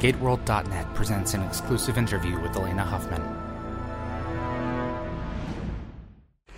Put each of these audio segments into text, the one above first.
GateWorld.net presents an exclusive interview with Alaina Huffman.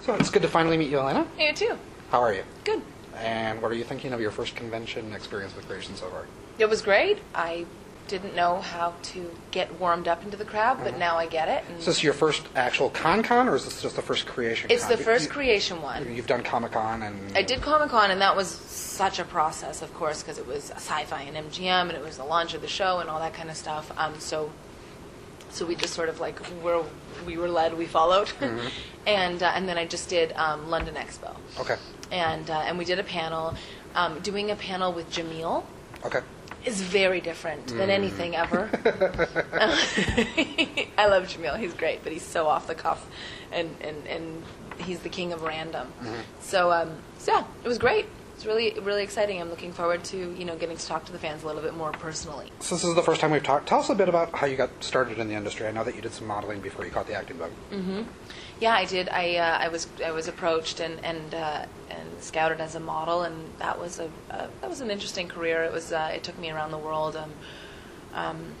So it's good to finally meet you, Elena. You too. How are you? Good. And what are you thinking of your first convention experience with creation so far? It was great. I didn't know how to get warmed up into the crowd, but now I get it. And Is this your first actual con con, or is this just the first creation? it's con? the first You- creation one. You've done Comic Con and I did Comic Con, and that was such a process, of course, because it was sci-fi and MGM, and it was the launch of the show and all that kind of stuff. Um, so, so we just sort of like were we were led, we followed, and uh, and then I just did um, London Expo, Okay. and uh, and we did a panel. Um, doing a panel with Jamil Okay. Is very different than mm. anything ever. I love Jamil. He's great, but he's so off the cuff, and and, and he's the king of random. Mm-hmm. So um, so yeah, it was great. It's really really exciting. I'm looking forward to you know getting to talk to the fans a little bit more personally. So this is the first time we've talked. Tell us a bit about how you got started in the industry. I know that you did some modeling before you caught the acting bug. Yeah, I did. I uh, I was I was approached and and uh, and scouted as a model, and that was a, a that was an interesting career. It was uh, it took me around the world. Um, um,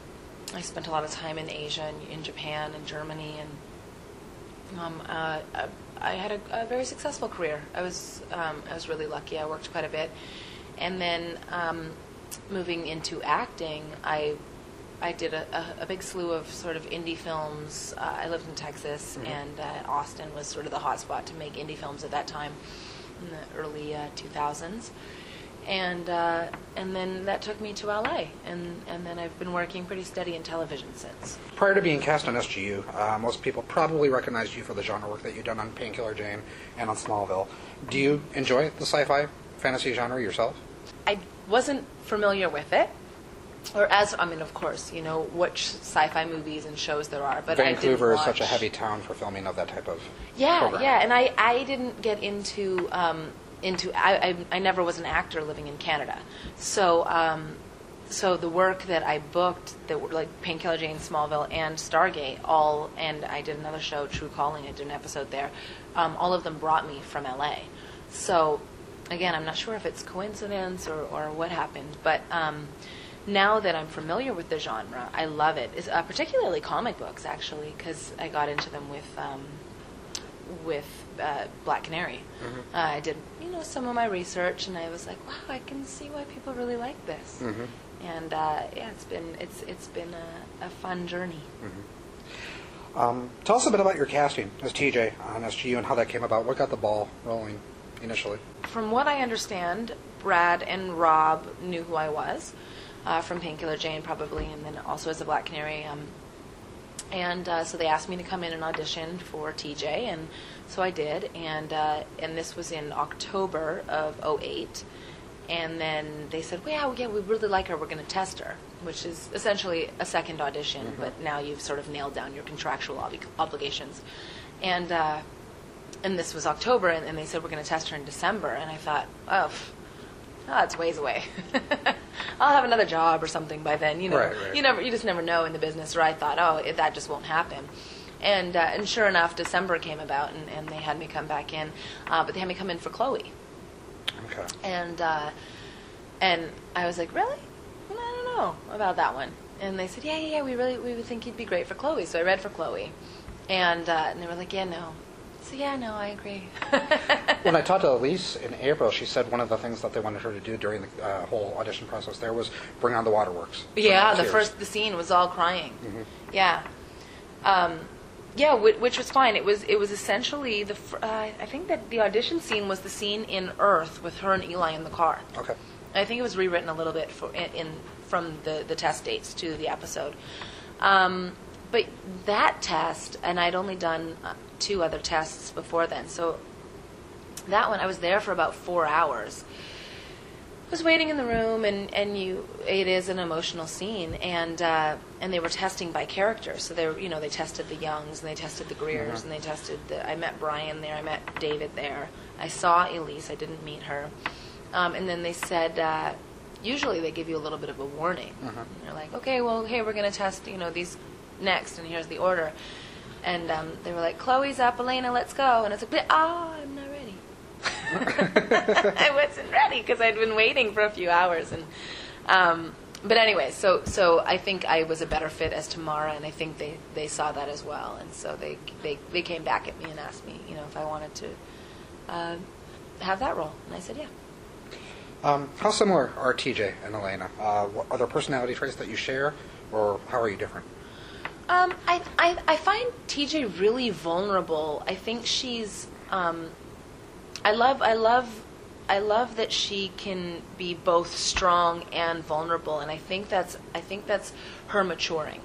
I spent a lot of time in Asia and in Japan and Germany, and um, uh, I, I had a, a very successful career. I was um, I was really lucky. I worked quite a bit, and then um, moving into acting, I I did a, a, a big slew of sort of indie films. Uh, I lived in Texas, and uh, Austin was sort of the hotspot to make indie films at that time in the early uh, 2000s. And uh, and then that took me to LA, and and then I've been working pretty steady in television since. Prior to being cast on SGU, uh, most people probably recognized you for the genre work that you've done on Painkiller Jane and on Smallville. Do you enjoy the sci-fi fantasy genre yourself? I wasn't familiar with it, or as I mean, of course, you know which sci-fi movies and shows there are, but Vancouver is such a heavy town for filming of that type of Yeah, program. yeah, and I, I didn't get into um, into I, I I never was an actor living in Canada, so um, so the work that I booked that were like Painkiller Jane, Smallville, and Stargate, all and I did another show, True Calling. I did an episode there. Um, all of them brought me from LA. So again, I'm not sure if it's coincidence or, or what happened, but. Now that I'm familiar with the genre, I love it. It's, uh, particularly comic books, actually, because I got into them with um, with uh, Black Canary. Uh, I did, you know, some of my research, and I was like, wow, I can see why people really like this. And uh, yeah, it's been it's it's been a, a fun journey. Um, tell us a bit about your casting as TJ on SGU and how that came about. What got the ball rolling initially? From what I understand, Brad and Rob knew who I was uh, from Painkiller Jane, probably, and then also as a Black Canary. Um, and uh, so they asked me to come in and audition for TJ, and so I did. And uh, and this was in October of 08. And then they said, well, yeah, we really like her. We're going to test her, which is essentially a second audition, but now you've sort of nailed down your contractual ob- obligations. And uh, and this was October, and, and they said we're going to test her in December. And I thought, oh, oh it's ways away. I'll have another job or something by then. You know, Right, right. you never, you just never know in the business. Or I thought, oh, it, that just won't happen. And uh, and sure enough, December came about, and, and they had me come back in, uh, but they had me come in for Chloe Okay. and uh, and I was like, really? Well, I don't know about that one. And they said, yeah, yeah, yeah. We really we would think you'd be great for Chloe. So I read for Chloe, and uh, and they were like, yeah, no. So yeah, no, I agree. When I talked to Elyse in April, she said one of the things that they wanted her to do during the uh, whole audition process there was bring on the waterworks. yeah, the first the scene was all crying. Yeah, um, yeah, which, which was fine. It was it was essentially the uh, I think that the audition scene was the scene in Earth with her and Eli in the car. Okay. I think it was rewritten a little bit for, in, in from the, the test dates to the episode. Um, but that test, and I'd only done uh, two other tests before then, so that one I was there for about four hours. I was waiting in the room, and, and you it is an emotional scene, and uh, and they were testing by character. So they were, you know they tested the Youngs and they tested the Greers and they tested the. I met Brian there. I met David there. I saw Elyse. I didn't meet her, um, and then they said. Uh, Usually they give you a little bit of a warning. And they're like, okay, well, hey, we're going to test, you know, these next, and here's the order. And um, they were like, Chloe's up, Alaina, let's go. And I was like, oh, I'm not ready. I wasn't ready because I'd been waiting for a few hours, and um, but anyway, so so I think I was a better fit as Tamara, and I think they, they saw that as well, and so they, they they came back at me and asked me, you know, if I wanted to uh, have that role, and I said yeah. Um, how similar are TJ and Alaina? Uh, what, are there personality traits that you share, or how are you different? Um, I, I I find TJ really vulnerable. I think she's. Um, I love I love I love that she can be both strong and vulnerable, and I think that's I think that's her maturing.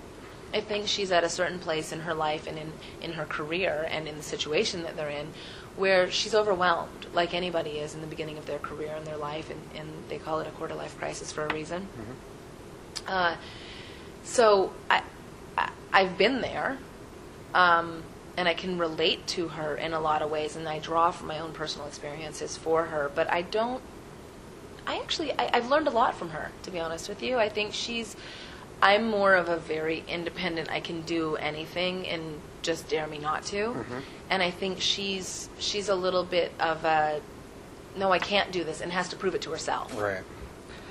I think she's at a certain place in her life and in, in her career and in the situation that they're in where she's overwhelmed, like anybody is in the beginning of their career and their life, and, and they call it a quarter life crisis for a reason. Uh, so I, I've been there, um, and I can relate to her in a lot of ways, and I draw from my own personal experiences for her. But I don't. I actually, I, I've learned a lot from her. To be honest with you, I think she's. I'm more of a very independent. I can do anything, and just dare me not to. And I think she's she's a little bit of a. No, I can't do this, and has to prove it to herself. Right.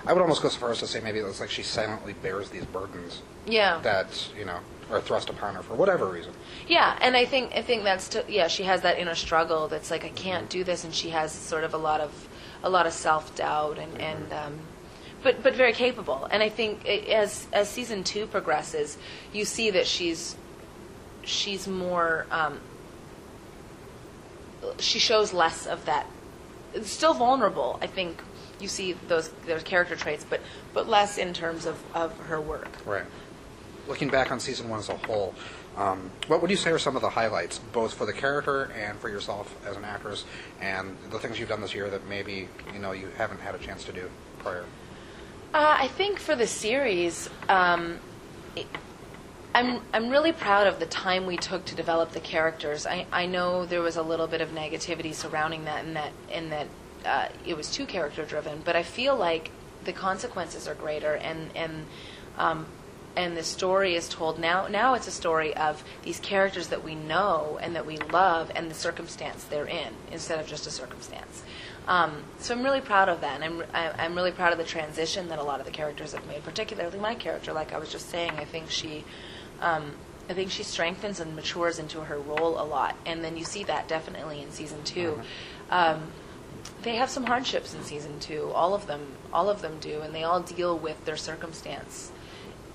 I would almost go so far as to say maybe it's like she silently bears these burdens Yeah. that you know are thrust upon her for whatever reason. Yeah, and I think I think that's to, yeah. She has that inner struggle that's like I can't do this, and she has sort of a lot of a lot of self doubt and and um, but but very capable. And I think as as season two progresses, you see that she's she's more um, she shows less of that. Still vulnerable. I think you see those those character traits, but but less in terms of of her work. Right. Looking back on season one as a whole, um, what would you say are some of the highlights, both for the character and for yourself as an actress, and the things you've done this year that maybe you know you haven't had a chance to do prior? Uh, I think for the series, um, it- I'm I'm really proud of the time we took to develop the characters. I, I know there was a little bit of negativity surrounding that, and that in that uh, it was too character driven. But I feel like the consequences are greater, and and um, and the story is told now. Now it's a story of these characters that we know and that we love, and the circumstance they're in, instead of just a circumstance. Um, so I'm really proud of that, and I'm I- I'm really proud of the transition that a lot of the characters have made, particularly my character. Like I was just saying, I think she, um, I think she strengthens and matures into her role a lot, and then you see that definitely in season 2 Um, they have some hardships in season two. All of them, all of them do, and they all deal with their circumstance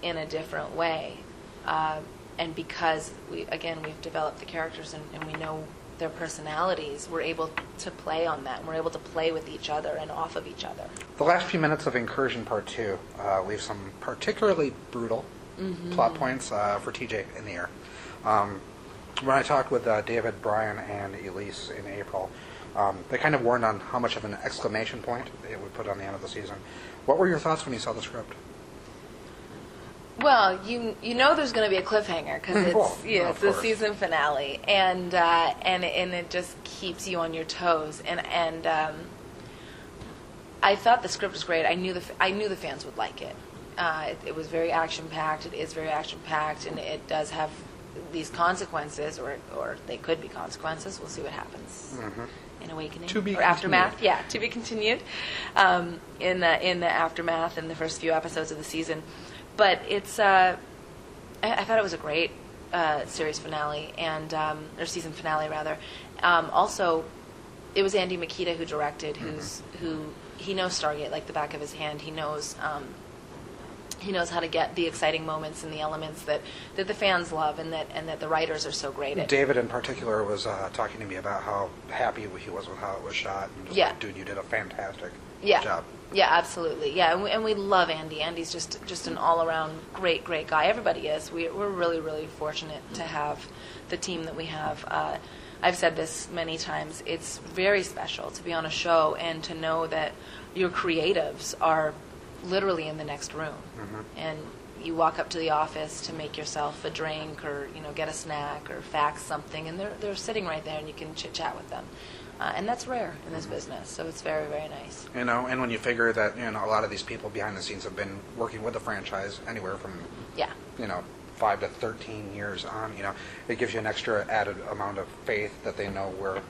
in a different way. Uh, and because we, again, we've developed the characters and, and we know their personalities, we're able to play on that. And we're able to play with each other and off of each other. The last few minutes of Incursion Part 2 uh, leave some particularly brutal plot points uh, for TJ in the air. Um, when I talked with uh, David, Brian, and Elyse in April, um, they kind of warned on how much of an exclamation point it would put on the end of the season. What were your thoughts when you saw the script? Well, you you know there's going to be a cliffhanger because it's Well, yeah, it's the season finale, and uh, and and it just keeps you on your toes. And and um, I thought the script was great. I knew the f- I knew the fans would like it. Uh, it, it was very action packed. It is very action packed, and it does have these consequences, or or they could be consequences. We'll see what happens in Awakening To be or Aftermath. continued. Yeah, to be continued um, in the in the aftermath in the first few episodes of the season. But it's uh, I, I thought it was a great uh, series finale and um, or season finale rather. Um, also, it was Andy Mikita who directed, who's who he knows Stargate like the back of his hand. He knows. Um, he knows how to get the exciting moments and the elements that, that the fans love and that and that the writers are so great at. David, in particular, was uh, talking to me about how happy he was with how it was shot. And just Yeah. like, dude, you did a fantastic yeah. job. Yeah, absolutely. Yeah, and we, and we love Andy. Andy's just just an all around great, great guy. Everybody is. We, we're really, really fortunate to have the team that we have. Uh, I've said this many times. It's very special to be on a show and to know that your creatives are literally in the next room, and you walk up to the office to make yourself a drink or you know get a snack or fax something, and they're they're sitting right there, and you can chit chat with them. Uh, and that's rare in this business, so it's very, very nice. You know, and when you figure that you know a lot of these people behind the scenes have been working with the franchise anywhere from Yeah. you know five to thirteen years on, you know, it gives you an extra added amount of faith that they know where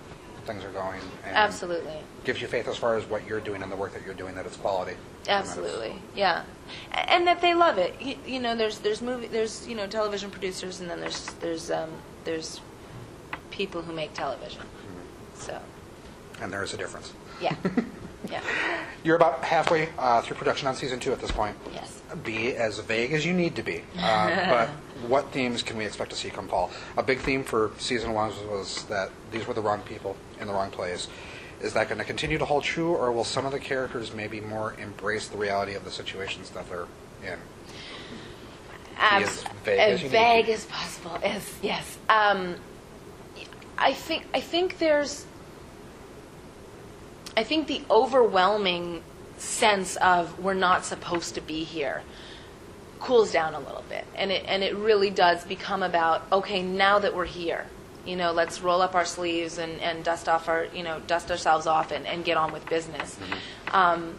things are going. And Absolutely. Gives you faith as far as what you're doing and the work that you're doing that it's quality. And Absolutely. Yeah. and that they love it. You, you know, there's there's movie there's you know television producers, and then there's there's um, there's people who make television. So And there is a difference. yeah, yeah, You're about halfway uh, through production on season two at this point. yes. Be as vague as you need to be. Uh, but what themes can we expect to see come fall? A big theme for season one was that these were the wrong people in the wrong place. Is that going to continue to hold true, or will some of the characters maybe more embrace the reality of the situations that they're in? Abs- as vague as you need to vague be. as possible. Yes, yes. Um, I think I think there's. I think the overwhelming sense of we're not supposed to be here cools down a little bit, and it and it really does become about okay now that we're here, you know, let's roll up our sleeves and, and dust off our you know dust ourselves off and, and get on with business. Um,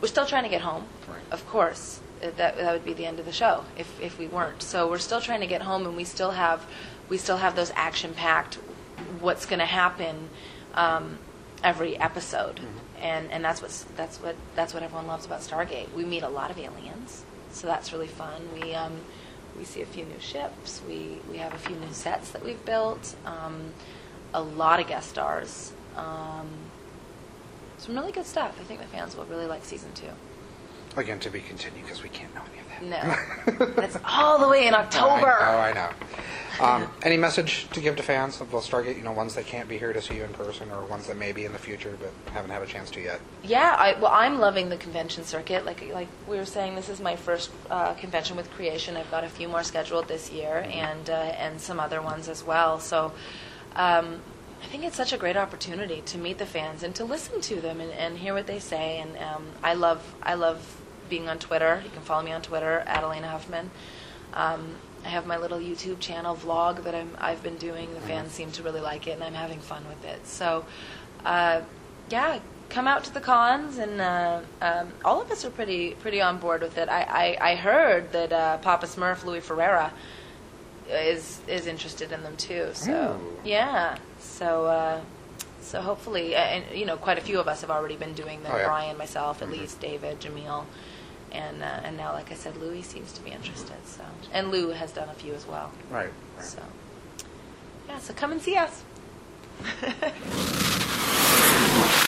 we're still trying to get home, of course. Uh, That that would be the end of the show if if we weren't. So we're still trying to get home, and we still have we still have those action packed. What's going to happen um, every episode, and and that's what's that's what that's what everyone loves about Stargate. We meet a lot of aliens, so that's really fun. We um, we see a few new ships. We we have a few new sets that we've built. Um, a lot of guest stars. Um, some really good stuff. I think the fans will really like season two. Again, to be continued because we can't know any of that. No, that's all the way in October. Oh, I know. Um, any message to give to fans of both Stargate? You know, ones that can't be here to see you in person, or ones that may be in the future but haven't had a chance to yet. Yeah, I, well, I'm loving the convention circuit. Like like we were saying, this is my first uh, convention with Creation. I've got a few more scheduled this year, and uh, and some other ones as well. So. Um, I think it's such a great opportunity to meet the fans and to listen to them and, and hear what they say. And um, I love I love being on Twitter. You can follow me on Twitter at Alaina Huffman. Um, I have my little YouTube channel vlog that I'm, I've been doing. The fans seem to really like it, and I'm having fun with it. So, uh, yeah, come out to the cons, and uh, um, all of us are pretty pretty on board with it. I, I, I heard that uh, Papa Smurf, Louis Ferreira, is is interested in them too. So Ooh. yeah, so uh, so hopefully, and you know, quite a few of us have already been doing them. Oh, yeah. Brian, myself, Elyse, David, Jamil, and uh, and now, like I said, Louis seems to be interested. So and Lou has done a few as well. Right. right. So yeah, so come and see us.